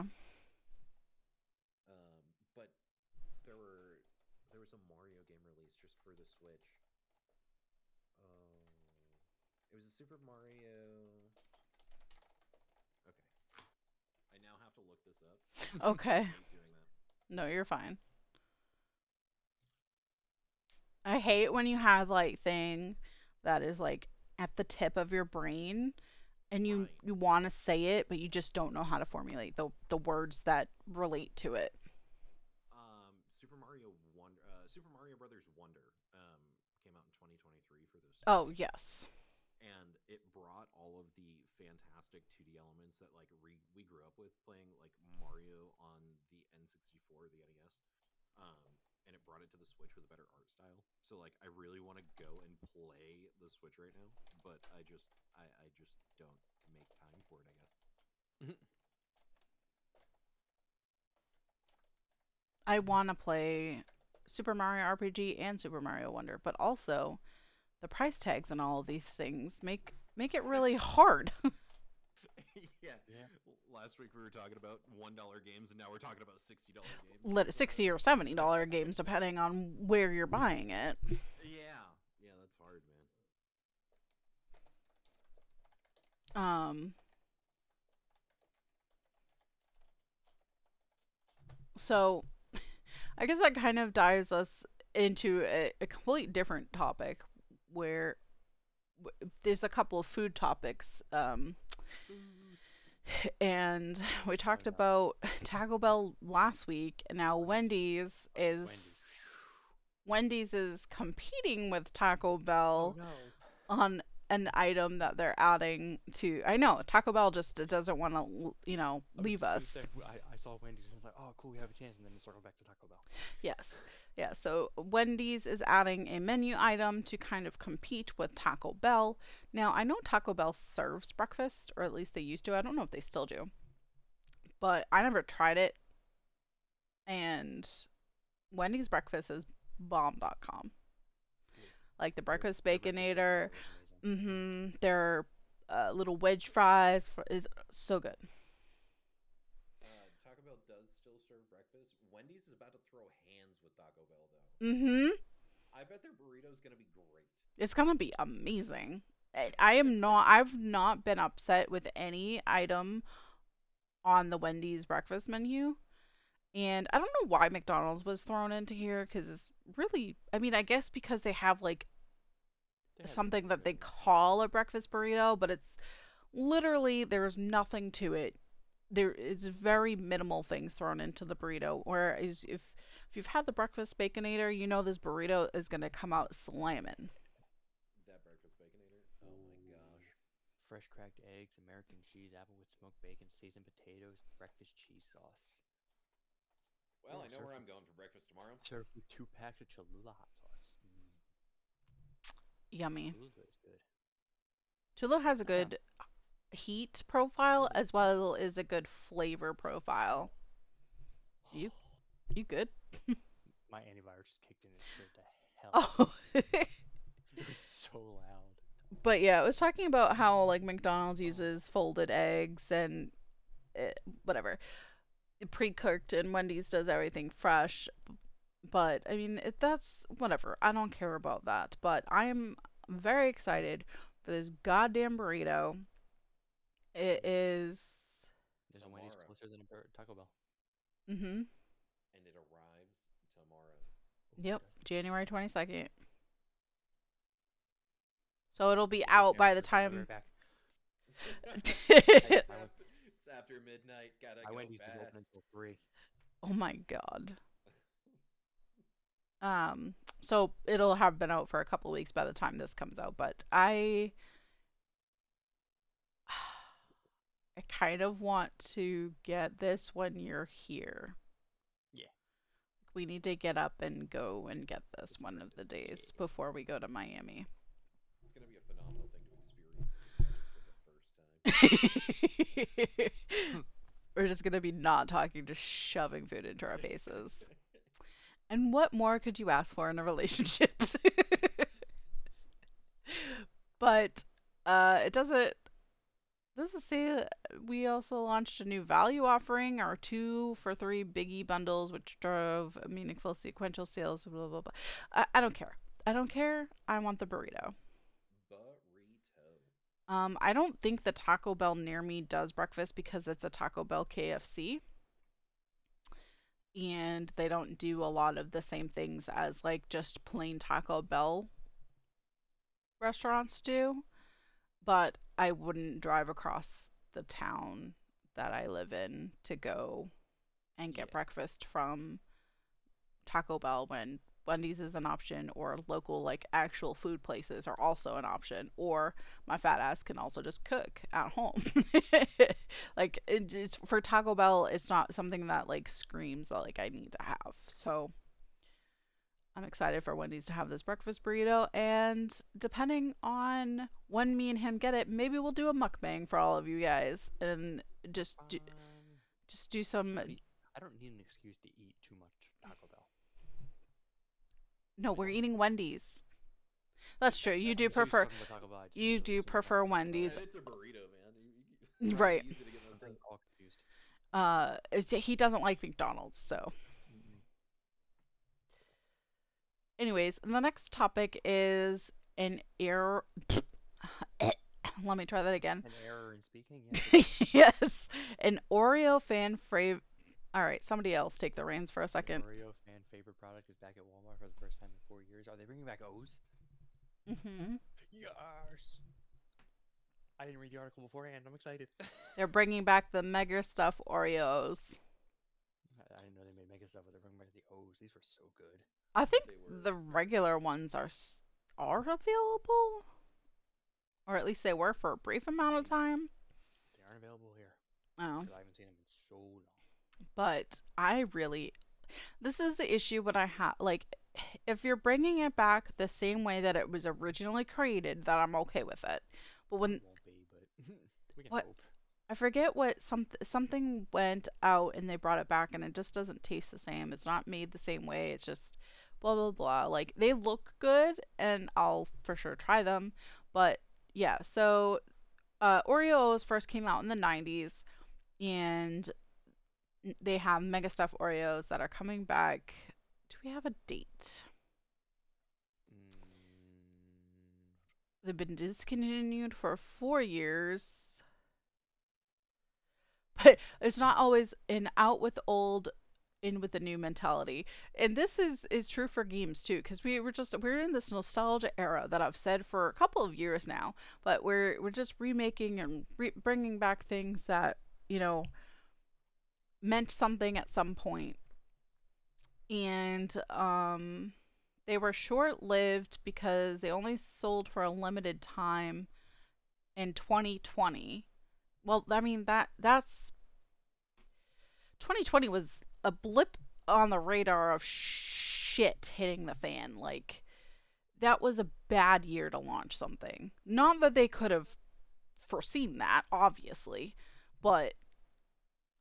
S2: Um, but there were there was a Mario game released just for the Switch. Oh, it was a Super Mario. Okay, I now have to look this up.
S1: Okay.
S2: I hate doing that.
S1: No, you're fine. I hate when you have like thing that is like at the tip of your brain and you
S2: Right.
S1: you want to say it but you just don't know how to formulate the the words that relate to it.
S2: Um, Super Mario Wonder, uh, Super Mario Brothers Wonder, um, came out in 2023 for this.
S1: Oh, yes.
S2: and it brought all of the fantastic 2D elements that like re- we grew up with playing like Mario on the N64, the NES. Um, and it brought it to the Switch with a better art style. So like I really want to go and play the Switch right now, but I just I, I just don't make time for it, I guess.
S1: I want to play Super Mario RPG and Super Mario Wonder, but also the price tags and all of these things make make it really hard.
S2: yeah.
S3: Yeah.
S2: Last week we were talking about one dollar games, and now we're talking about sixty dollar games.
S1: Lit- 60 or 70 dollar games depending on where you're buying it.
S2: Yeah, yeah, that's hard, man.
S1: Um so I guess that kind of dives us into a, a complete different topic where w- there's a couple of food topics um and we talked about Taco Bell last week and now Wendy's is
S3: Wendy's.
S1: Wendy's is competing with Taco Bell
S3: Oh no.
S1: on an item that they're adding to I know Taco Bell just doesn't want to you know
S3: I was
S1: leave us.
S3: I, I saw Wendy's and was like, oh cool, we have a chance, and then it circled back to Taco Bell.
S1: Yes. Yeah, so Wendy's is adding a menu item to kind of compete with Taco Bell. Now, I know Taco Bell serves breakfast, or at least they used to. I don't know if they still do. But I never tried it. And Wendy's breakfast is bomb.com. Like the breakfast
S3: Their- their breakfast
S1: baconator. Mm-hmm, their uh, little wedge fries for, is so good.
S2: Uh, Taco Bell does still serve breakfast. Wendy's is about to throw hands with Taco Bell, though.
S1: Mm-hmm.
S2: I bet their burrito's is gonna be great.
S1: It's gonna be amazing. I am not. I've not been upset with any item on the Wendy's breakfast menu, and I don't know why McDonald's was thrown into here because it's really. I mean, I guess because they have like something that they call a breakfast burrito, but it's literally there's nothing to it. There is very minimal things thrown into the burrito. Whereas if if you've had the breakfast baconator, you know this burrito is gonna come out slamming.
S2: That breakfast baconator. Oh my gosh.
S3: Fresh cracked eggs, American cheese, applewood smoked bacon, seasoned potatoes, breakfast cheese sauce.
S2: Well,
S3: Oh,
S2: I know
S3: sure.
S2: where I'm going for breakfast tomorrow.
S3: Served with two packs of Cholula hot sauce. Mm,
S1: Yummy.
S3: Cholula is good.
S1: Has a good heat profile
S3: Mhm.
S1: as well as a good flavor profile. You you good?
S3: My antivirus kicked in and scared the hell.
S1: Oh.
S3: It was so loud.
S1: but yeah, I was talking about how like McDonald's uses folded eggs and uh, whatever pre-cooked and Wendy's does everything fresh. But I mean, it, that's whatever. I don't care about that. But I am very excited for this goddamn burrito. It is.
S3: There's a Wendy's closer than a Taco Bell.
S1: Mhm.
S2: And it arrives tomorrow.
S1: Yep. January twenty second. So it'll be out
S3: no,
S1: by the
S3: first I'll be
S1: time.
S2: it's, after, it's after midnight. Gotta
S3: My
S2: go
S3: Wendy's
S2: fast.
S3: doesn't until three.
S1: oh my god. Um. So it'll have been out for a couple weeks by the time this comes out, but I. I kind of want to get this when you're here.
S3: Yeah.
S1: We need to get up and go and get this
S3: This
S1: one of the days before we go to Miami.
S2: It's gonna be a phenomenal thing to experience for the first time.
S1: We're just gonna be not talking, just shoving food into our faces. And what more could you ask for in a relationship? but uh, it doesn't doesn't say we also launched a new value offering, our two for three biggie bundles, which drove meaningful sequential sales. Blah blah blah. I, I don't care. I don't care. I want the burrito.
S2: Burrito.
S1: Um, I don't think the Taco Bell near me does breakfast because it's a Taco Bell KFC. And they don't do a lot of the same things as like just plain Taco Bell restaurants do. But I wouldn't drive across the town that I live in to go and get
S3: Yeah.
S1: breakfast from Taco Bell when Wendy's is an option or local like actual food places are also an option or my fat ass can also just cook at home. like it, it's for Taco Bell it's not something that like screams that like I need to have. So I'm excited for Wendy's to have this breakfast burrito and depending on when me and him get it, maybe we'll do a mukbang for all of you guys and just do,
S3: Um,
S1: just do some
S3: I don't need- I don't need an excuse to eat too much Taco Bell.
S1: No, we're eating Wendy's. That's true. You do
S3: I'm so used to
S1: prefer
S3: talking about Taco Bell, I just
S1: you do
S3: realize it was
S1: prefer Wendy's.
S2: It's a burrito, man. You- you- it's
S1: Right.
S2: Easy to get messed
S3: I'm
S2: up.
S3: all confused.
S1: uh he doesn't like McDonald's, so
S3: Mm-mm.
S1: anyways, the next topic is an error. Let me try that again.
S3: An error in speaking. Yeah,
S1: yes, an Oreo fan fav All right, somebody else take the reins for a
S3: the
S1: second.
S3: Oreo fan favorite product is back at Walmart for the first time in four years. Are they bringing back O's?
S1: hmm
S3: Yes. I didn't read the article beforehand. I'm excited.
S1: They're bringing back the Mega Stuff Oreos.
S3: I I didn't know they made mega stuff, but they're bringing back the O's. These were so good.
S1: I think
S2: were
S1: the regular ones are are available, or at least they were for a brief amount of time.
S3: They aren't available here
S1: Oh,
S3: I haven't seen them in so long.
S1: but I really, this is the issue when I have like, if you're bringing it back the same way that it was originally created, then I'm okay with it. But when
S3: It won't be, but we can
S1: What?
S3: hope.
S1: I forget what some something went out and they brought it back and it just doesn't taste the same. It's not made the same way. It's just blah blah blah. Like they look good and I'll for sure try them. But yeah, so uh, Oreos first came out in the 90s and they have Mega Stuff Oreos that are coming back. Do we have a date?
S3: Mm,
S1: They've been discontinued for four years. But it's not always an out with old, in with the new mentality. And this is is true for games too, because we were just we're in this nostalgia era that I've said for a couple of years now. But we're we're just remaking and re- bringing back things that you know meant something at some point. And um they were short lived because they only sold for a limited time in 2020. Well, I mean that that's 2020 was a blip on the radar of shit hitting the fan. Like that was a bad year to launch something. Not that they could have foreseen that, obviously, but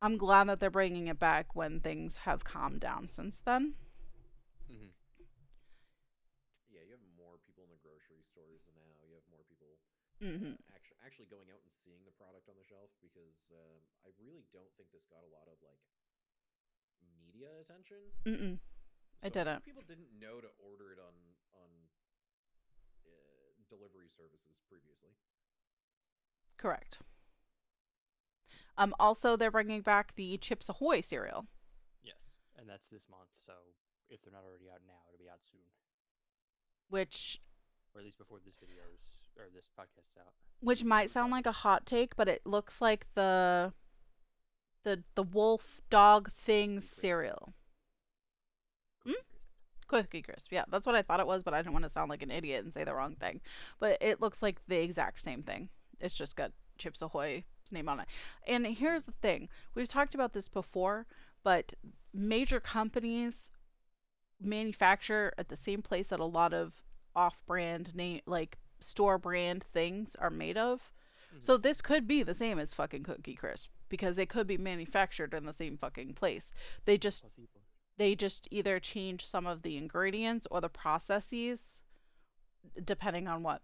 S1: I'm glad that they're bringing it back when things have calmed down since then.
S3: mhm.
S2: Yeah, you have more people in the grocery stores now. You have more people
S1: hmm
S2: actually actually going out and seeing the product on the shelf because um, I really don't think this got a lot of like media attention.
S1: Mm-mm. I
S2: So a few
S1: didn't.
S2: People didn't know to order it on on uh, delivery services previously.
S1: Correct. Um, also, they're bringing back the Chips Ahoy cereal,
S3: Yes, and that's this month. So if they're not already out now, it'll be out soon,
S1: which
S3: or at least before this video's or this podcast's out.
S1: which might sound like a hot take, but it looks like the the the wolf dog thing cereal. Hmm?
S3: Cookie Crisp.
S1: Cookie Crisp. Yeah, that's what I thought it was, but I didn't want to sound like an idiot and say the wrong thing. But it looks like the exact same thing. It's just got Chips Ahoy's name on it. And here's the thing we've talked about this before, but major companies manufacture at the same place that a lot of off brand name, like store brand things are made of.
S3: Mhm.
S1: So this could be the same as fucking Cookie Crisp because they could be manufactured in the same fucking place. They just they just either change some of the ingredients or the processes depending on what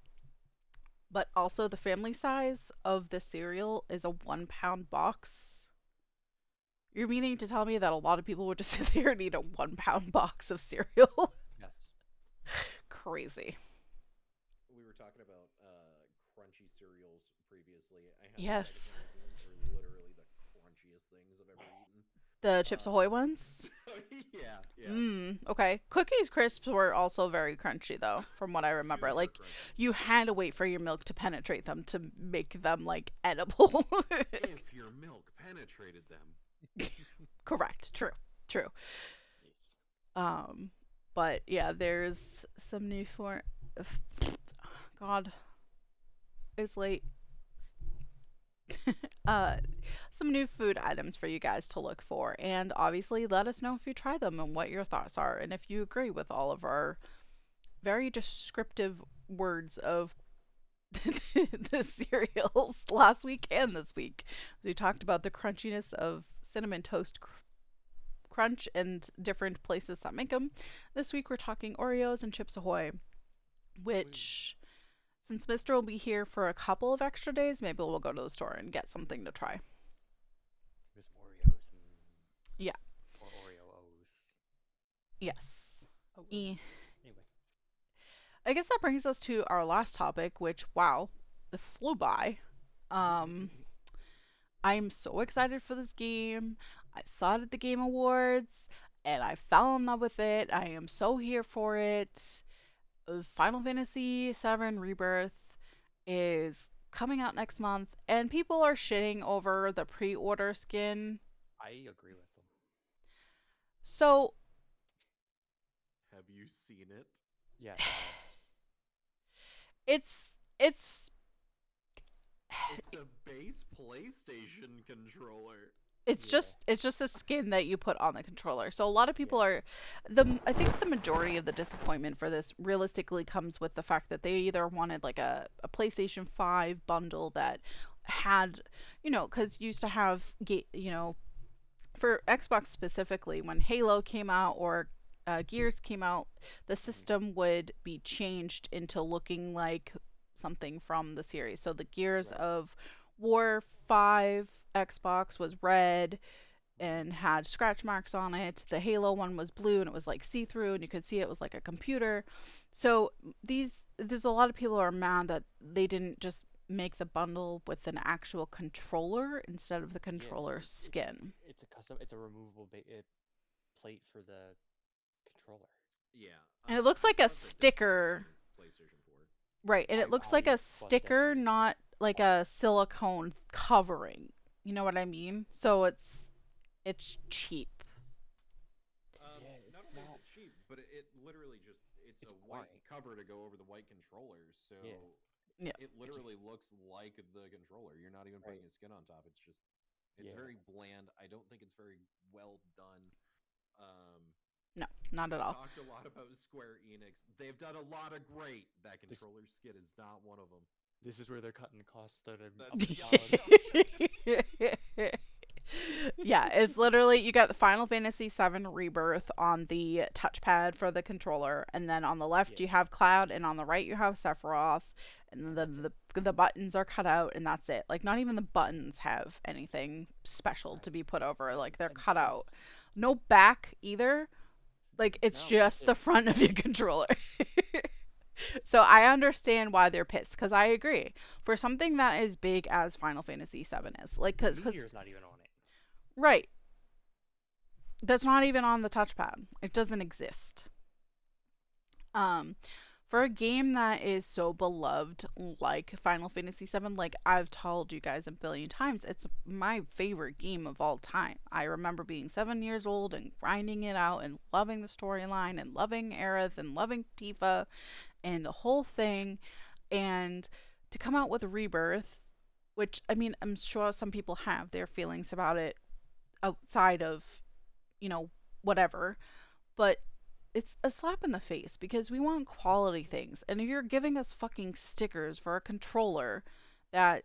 S1: but also the family size of the cereal is a one pound box you're meaning to tell me that a lot of people would just sit there and eat a one pound box of cereal
S3: Yes.
S1: crazy
S2: talking about uh, crunchy cereals previously. I have
S1: Yes.
S2: Literally the crunchiest things I've ever eaten.
S1: the chips ahoy ones
S2: So, yeah, yeah.
S1: mm, okay cookies crisps were also very crunchy though from what i remember like
S2: crunchy.
S1: you had to wait for your milk to penetrate them to make them like edible
S2: if your milk penetrated them.
S1: Correct. True. True. Um, but yeah, there's some new for. God, it's late. uh, some new food items for you guys to look for, and obviously let us know if you try them and what your thoughts are, and if you agree with all of our very descriptive words of the cereals last week and this week. We talked about the crunchiness of cinnamon toast cr- crunch and different places that make them. This week we're talking Oreos and Chips Ahoy, which since Mister will be here for a couple of extra days, maybe we'll go to the store and get something to try.
S3: Was Oreos and
S1: Yeah.
S3: or Oreo O's.
S1: Yes.
S3: Oh,
S1: E.
S3: anyway.
S1: I guess that brings us to our last topic, which wow, it flew by. Um, I'm so excited for this game. I saw it at the Game Awards and I fell in love with it. I am so here for it. Uh, Final Fantasy VII Rebirth is coming out next month, and people are shitting over the pre order skin.
S3: I agree with them.
S1: So,
S2: Have you seen it?
S3: Yeah.
S1: it's. It's
S2: It's a base PlayStation controller.
S1: It's
S3: Yeah.
S1: just it's just a skin that you put on the controller. So a lot of people are the I think the majority of the disappointment for this realistically comes with the fact that they either wanted like a, a PlayStation 5 bundle that had, you know, cuz used to have you know, for Xbox specifically when Halo came out or uh, Gears came out, the system would be changed into looking like something from the series. So the Gears
S3: Right.
S1: of War 5 Xbox was red and had scratch marks on it. The Halo one was blue and it was like see through and you could see it was like a computer. So these there's a lot of people who are mad that they didn't just make the bundle with an actual controller instead of the controller
S3: it's- it's-
S1: skin.
S3: It's a custom. It's a removable ba- uh, plate for the controller.
S2: Yeah.
S1: And it looks like a
S2: saw the disc
S1: sticker.
S2: PlayStation 4.
S1: Right, and
S3: I-
S1: it looks
S3: I
S1: like a sticker,
S3: Destiny.
S1: not like a silicone covering. You know what I mean? So it's it's cheap.
S2: Um,
S3: Yeah,
S2: not
S3: it's
S2: only
S3: not-
S2: is it cheap, but it, it literally just it's,
S3: It's
S2: a white
S3: white.
S2: cover to go over the white controller, so
S1: Yeah.
S2: it literally looks like the controller. You're not even putting
S3: Right.
S2: a skin on top. It's just it's
S3: Yeah.
S2: very bland. I don't think it's very well done. Um,
S1: No, not at all.
S2: talked a lot about Square Enix. They've done a lot of great. That controller skin is not one of them.
S3: This is where they're cutting costs out of
S2: That's-
S3: of the
S2: yeah.
S1: yeah, it's literally you got the Final Fantasy VII Rebirth on the touchpad for the controller, and then on the left
S3: Yeah.
S1: you have Cloud, and on the right you have Sephiroth, and then the, the the buttons are cut out, and that's it. Like not even the buttons have anything special to be put over. Like they're
S3: And
S1: cut out. No back either. Like it's
S3: No,
S1: just the front of your controller. So I understand why they're pissed because I agree. For something that as big as Final Fantasy VII is, like, because
S3: Meteor's not even on it.
S1: right, that's not even on the touchpad. It doesn't exist. Um, for a game that is so beloved like Final Fantasy VII, like I've told you guys a billion times, it's my favorite game of all time. I remember being seven years old and grinding it out and loving the storyline and loving Aerith and loving Tifa and the whole thing. And to come out with Rebirth, which I mean, I'm sure some people have their feelings about it outside of, you know, whatever, but it's a slap in the face because we want quality things. And if you're giving us fucking stickers for a controller that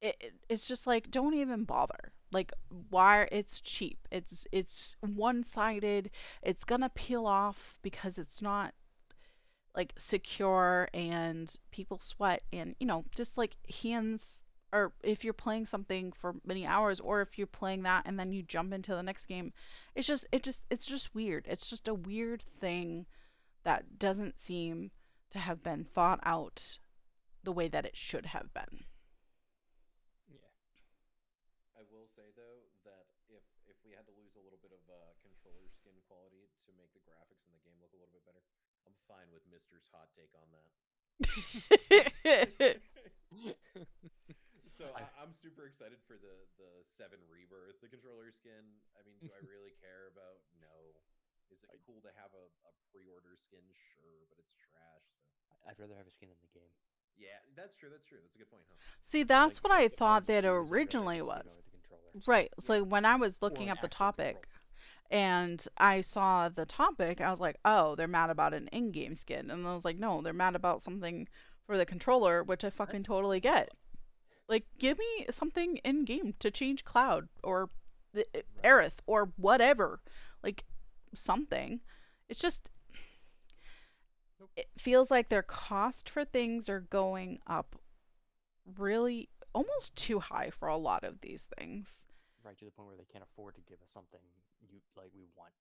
S1: it, it- it's just like don't even bother. Like why it's cheap. It's it's one-sided. It's to peel off because it's not like secure and people sweat and you know just like hands or if you're playing something for many hours or if you're playing that and then you jump into the next game it's just it just it's just weird it's just a weird thing that doesn't seem to have been thought out the way that it should have been
S3: Yeah.
S2: I will say though that if if we had to lose a little bit of uh, controller skin quality to make the graphics in the game look a little bit better, I'm fine with Mister's hot take on that. So I, I'm super excited for the the seven rebirth. The controller skin. I mean, do I really care about? No. Is it
S3: I-
S2: cool to have a, a pre-order skin? Sure, but it's trash. So
S3: I'd rather have a skin in the game.
S2: yeah, that's true. That's true. That's a good point, huh?
S1: See, that's
S3: Like,
S1: what I thought that
S3: to choose, I'd rather have
S1: originally was.
S3: over the controller.
S1: Right. So
S2: Yeah.
S1: when I was looking
S3: an
S1: up the topic
S3: controller.
S1: and I saw the topic, I was like, oh, they're mad about an in-game skin. And I was like, no, they're mad about something for the controller, which I fucking
S3: That's
S1: totally get. Like, give me something in-game to change Cloud or the, Aerith or whatever. Like, something. It's just. It feels like their cost for things are going up really almost too high for a lot of these things.
S3: Right to the point where they can't afford to give us something you like we want.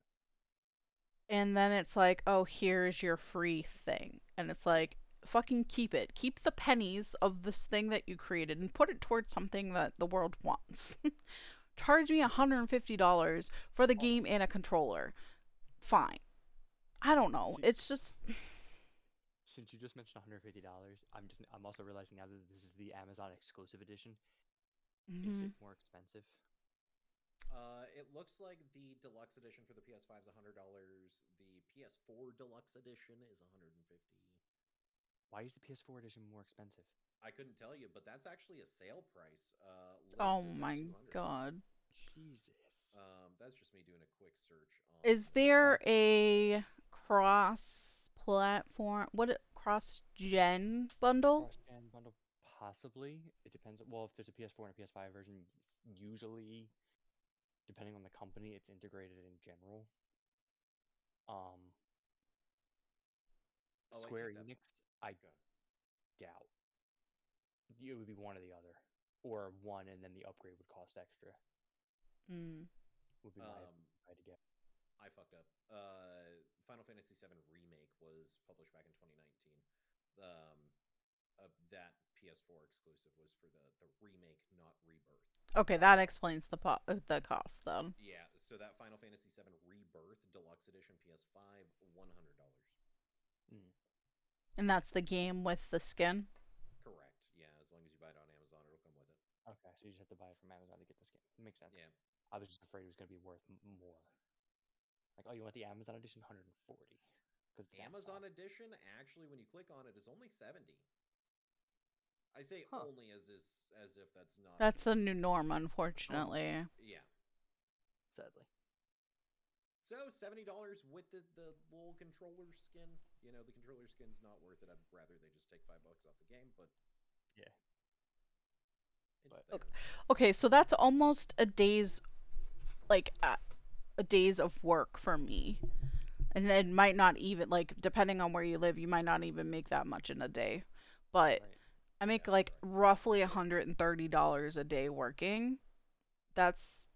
S1: and then it's like, oh, here's your free thing. And it's like, fucking keep it. Keep the pennies of this thing that you created and put it towards something that the world wants. Charge me $150 for the game and a controller. Fine. I don't know.
S3: See-
S1: It's just.
S3: Since you just mentioned $150, I'm just I'm also realizing now that this is the Amazon exclusive edition. Is
S1: Mhm.
S3: it more expensive?
S2: Uh, it looks like the deluxe edition for the PS5 is hundred dollars. The PS4 deluxe edition is 150.
S3: Why is the PS4 edition more expensive?
S2: I couldn't tell you, but that's actually a sale price. Uh,
S1: Oh my god.
S3: Jesus.
S2: Um, that's just me doing a quick search. On
S1: Is there
S3: That's-
S1: a cross platform. What? Cross gen bundle?
S3: Cross-gen bundle, possibly. It depends. Well, if there's a PS4 and a PS5 version, usually, depending on the company, it's integrated in general. Um,
S2: Oh, I take
S3: Square
S2: that
S3: Enix, I
S2: Go
S3: doubt. It would be one or the other, or one and then the upgrade would cost extra.
S1: Mm.
S3: Would be my
S2: Um,
S3: my to get.
S2: I fucked up. Uh, Final Fantasy VII Remake was published back in 2019. Um, uh, that PS4 exclusive was for the, the remake, not rebirth.
S1: Okay, that explains the po- uh, the cost then.
S2: Yeah, so that Final Fantasy VII Rebirth Deluxe Edition PS5, one hundred dollars.
S3: Mm.
S1: And that's the game with the skin.
S2: Correct. Yeah, as long as you buy it on Amazon, it'll come with it.
S3: Okay, so you just have to buy it from Amazon to get this game. Makes sense.
S2: Yeah.
S3: I was just afraid it was gonna be worth more. Like, oh, you want the Amazon edition, 140? Because
S2: Amazon Edition, actually, when you click on it, is only seventy. I say
S3: Huh.
S2: only as is as if that's not.
S1: That's the new norm, unfortunately.
S2: yeah.
S3: Sadly.
S2: So seventy dollars with the the little controller skin. You know, the controller skin's not worth it. I'd rather they just take five bucks off the game, but
S3: Yeah. But-
S1: Okay. Okay, so that's almost a day's, like, uh, a day's of work for me. And then might not even, like, depending on where you live, you might not even make that much in a day. But
S3: Right.
S1: I make
S2: Yeah,
S1: like
S2: right.
S1: roughly $130 a day working. That's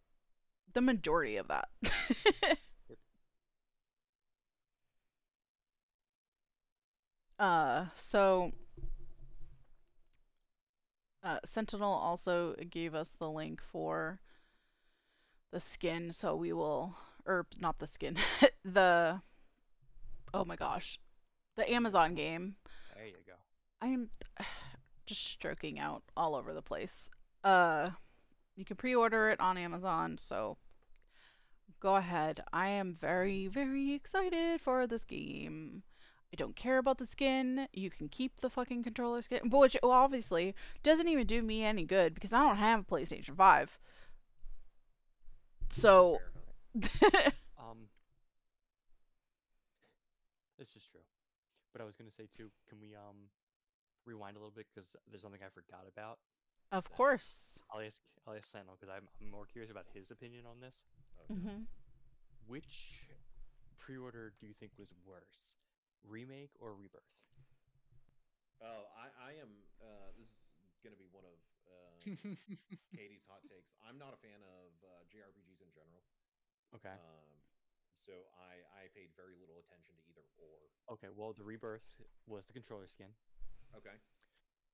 S1: the majority of that. Uh, so uh, Sentinel also gave us the link for the skin, so we will, or not the skin, the, oh my gosh, the Amazon game.
S3: There you go.
S1: I am just stroking out all over the place. Uh, you can pre-order it on Amazon, so go ahead. I am very, very excited for this game. I don't care about the skin. You can keep the fucking controller skin, which obviously doesn't even do me any good because I don't have a PlayStation 5. So,
S2: Fair.
S3: Um, this is true. But I was gonna say too, can we um rewind a little bit because there's something I forgot about.
S1: of
S2: So-
S1: course.
S3: I'll ask I'll ask Sentinel because I'm, I'm more curious about his opinion on this.
S2: Okay.
S1: hmm
S3: Which pre-order do you think was worse, remake or rebirth?
S2: Oh, I, I am. Uh, this is going to be one of uh, KT's hot takes. I'm not a fan of uh, JRPGs in general.
S3: okay.
S2: Um, so I, I paid very little attention to either or.
S3: Okay. Well, the rebirth was the controller skin.
S2: Okay.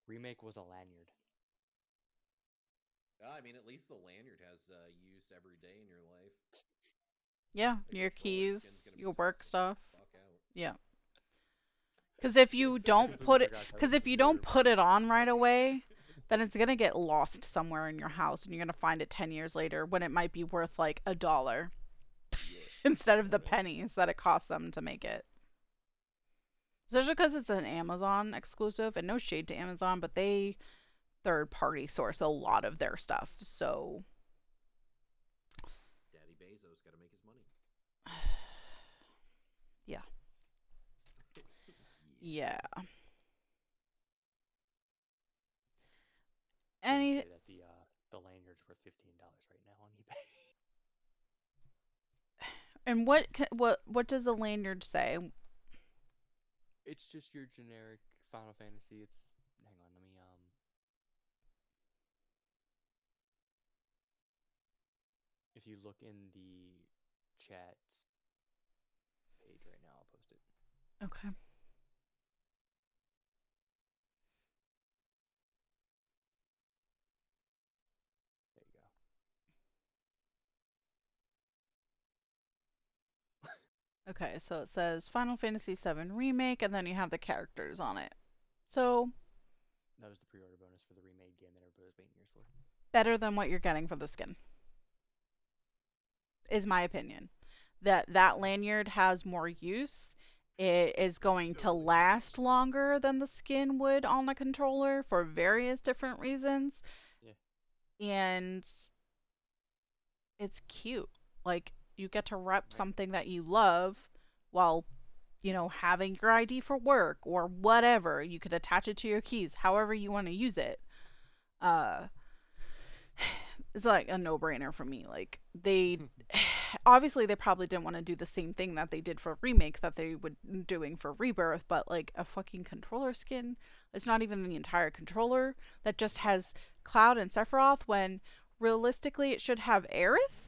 S3: Remake was a lanyard.
S2: Uh, I mean, at least the lanyard has uh, use every day in your life.
S1: Yeah,
S2: The
S1: your keys,
S2: skin's gonna be
S1: your
S2: tough
S1: work stuff.
S2: Fuck out.
S1: Yeah. Because if you don't put it, because if you don't put it on right away, then it's gonna get lost somewhere in your house, and you're gonna find it ten years later when it might be worth like a dollar instead of the pennies that it cost them to make it. Especially because it's an Amazon exclusive, and no shade to Amazon, but they third party source a lot of their stuff. So
S2: Daddy Bezos got to make his money.
S1: yeah, yeah. Any
S3: say that the uh the lanyard's worth fifteen dollars right now on eBay.
S1: and what what what does the lanyard say?
S3: it's just your generic Final Fantasy. It's hang on, let me um. If you look in the chat page right now, I'll post it.
S1: Okay.
S3: There you go.
S1: Okay, so it says Final Fantasy VII Remake, and then you have the characters on it. So,
S3: That was the pre-order bonus for the remade game that everybody was waiting years for.
S1: better than what you're getting for the skin. Is my opinion. That that lanyard has more use. It is going to last longer than the skin would on the controller for various different reasons.
S3: Yeah.
S1: And it's cute. Like you get to rep
S3: Right.
S1: something that you love while you know having your ID for work or whatever. You could attach it to your keys however you want to use it. Uh it's like a no-brainer for me. Like they obviously they probably didn't want to do the same thing that they did for remake that they would doing for rebirth, but like a fucking controller skin, it's not even the entire controller that just has Cloud and Sephiroth when realistically it should have Aerith.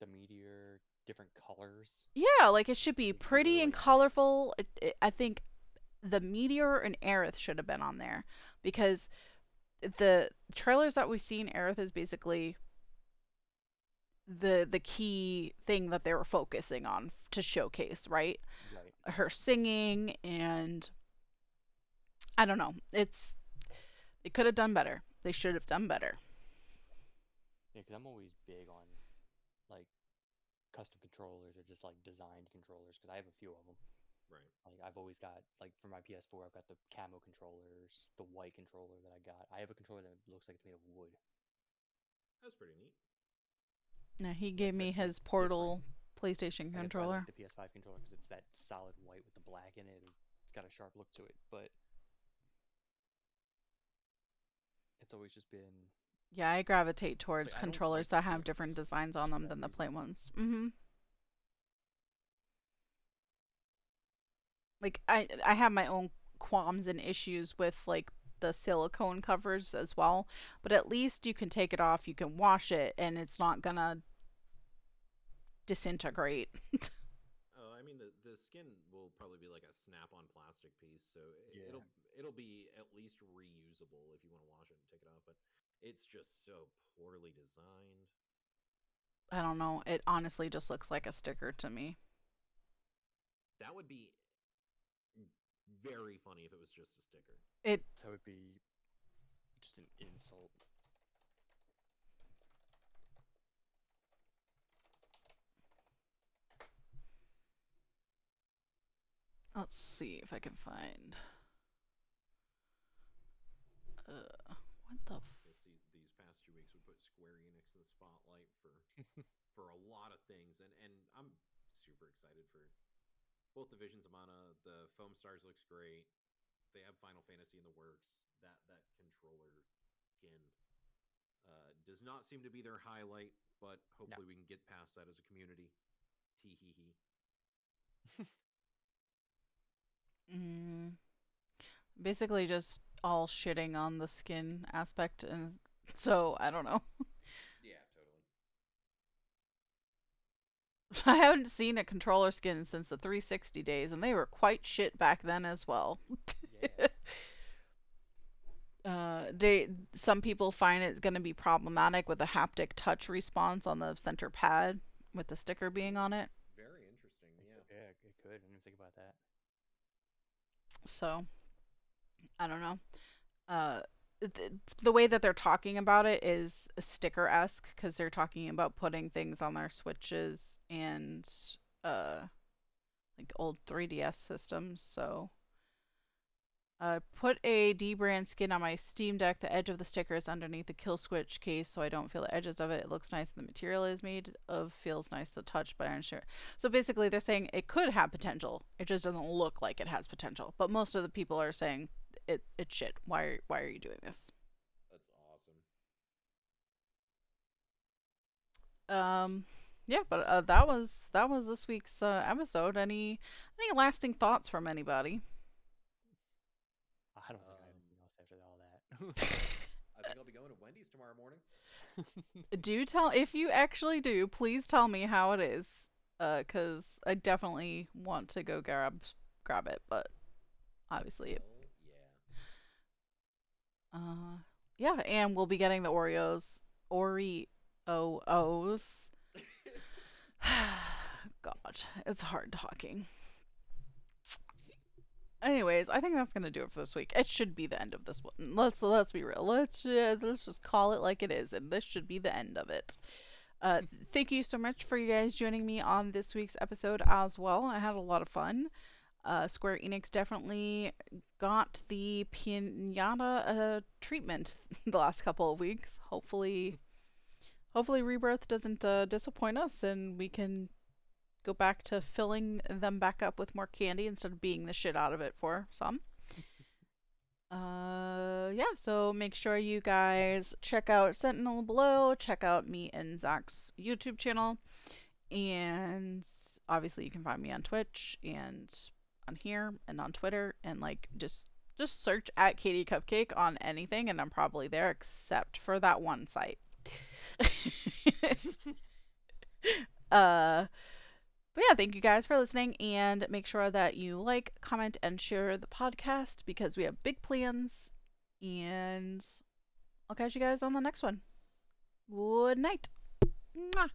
S3: The meteor, different colors.
S1: Yeah, like it should be pretty and colorful. It, it, I think the Meteor and Aerith should have been on there because the trailers that we've seen, Aerith is basically the the key thing that they were focusing on to showcase, right?
S3: Right.
S1: Her singing and I don't know. It's they could have done better. They should have done better.
S3: Yeah, because I'm always big on custom controllers or just like designed controllers because I have a few of them.
S2: Right.
S3: Like I've always got like for my PS4, I've got the camo controllers, the white controller that I got. I have a controller that looks like it's made of wood.
S2: That's pretty neat.
S1: Now he gave me
S3: that's, like,
S1: his Portal PlayStation
S3: Like, I
S1: controller.
S3: like the PS5 controller because it's that solid white with the black in it. It's got a sharp look to it, but it's always just been
S1: Yeah, I gravitate towards
S3: I don't
S1: controllers
S3: like
S1: that have different designs on them than the plain ones. Mhm. Like I I have my own qualms and issues with like the silicone covers as well, but at least you can take it off, you can wash it and it's not gonna disintegrate.
S2: Oh, I mean the the skin will probably be like a snap-on plastic piece, so it-
S3: Yeah.
S2: it'll it'll be at least reusable if you want to wash it and take it off. But it's just so poorly designed.
S1: I don't know. It honestly just looks like a sticker to me.
S2: That would be very funny if it was just a sticker.
S1: It
S3: That would be just an insult.
S1: let's see if I can find uh what the f-
S2: You'll see these past two weeks we put Square Enix in the spotlight for for a lot of things, and and I'm super excited for both divisions of Mana. The Foamstars looks great. They have Final Fantasy in the works. That that controller skin uh, does not seem to be their highlight, but hopefully we can get past that as a community. Tee hee hee.
S1: mm, basically just all shitting on the skin aspect and so I don't know.
S2: Yeah, totally.
S1: I haven't seen a controller skin since the 360 days and they were quite shit back then as well.
S3: Yeah.
S1: Uh, they some people find it's going to be problematic with the haptic touch response on the center pad with the sticker being on it.
S2: Very interesting. Yeah.
S3: Yeah, it could. I didn't even think about that.
S1: So I don't know. Uh, th- the way that they're talking about it is sticker esque because they're talking about putting things on their switches and uh, like old 3DS systems. So. Uh, put a dbrand skin on my Steam Deck. The edge of the sticker is underneath the Killswitch case, so I don't feel the edges of it. It looks nice. The material is made of feels nice to touch, but I'm sure. So basically, they're saying it could have potential. It just doesn't look like it has potential. But most of the people are saying it it's shit. Why are why are you doing this?
S2: That's awesome.
S1: Um, yeah, but uh, that was that was this week's uh, episode. Any any lasting thoughts from anybody?
S3: I don't think I have
S2: Um,
S3: anything else after all that.
S2: I think I'll be going to Wendy's tomorrow morning.
S1: do tell if you actually do. Please tell me how it is, uh, cause I definitely want to go grab grab it, but obviously it
S2: yeah.
S1: Uh, yeah, and we'll be getting the Oreos. Oreos. God, it's hard talking. Anyways, I think that's gonna do it for this week. It should be the end of this one. Let's let's be real. Let's uh, let's just call it like it is, and this should be the end of it. Uh, thank you so much for you guys joining me on this week's episode as well. I had a lot of fun. Uh, Square Enix definitely got the pinata uh, treatment the last couple of weeks. Hopefully, hopefully Rebirth doesn't uh, disappoint us, and we can go back to filling them back up with more candy instead of beating the shit out of it for some. Uh, yeah, so make sure you guys check out Sentinel below, check out me and Zach's YouTube channel, and obviously you can find me on Twitch and on here and on Twitter, and like just just search at KT Kupkake on anything, and I'm probably there except for that one site. uh, but yeah, thank you guys for listening, and make sure that you like, comment, and share the podcast because we have big plans. And I'll catch you guys on the next one. Good night. Mwah.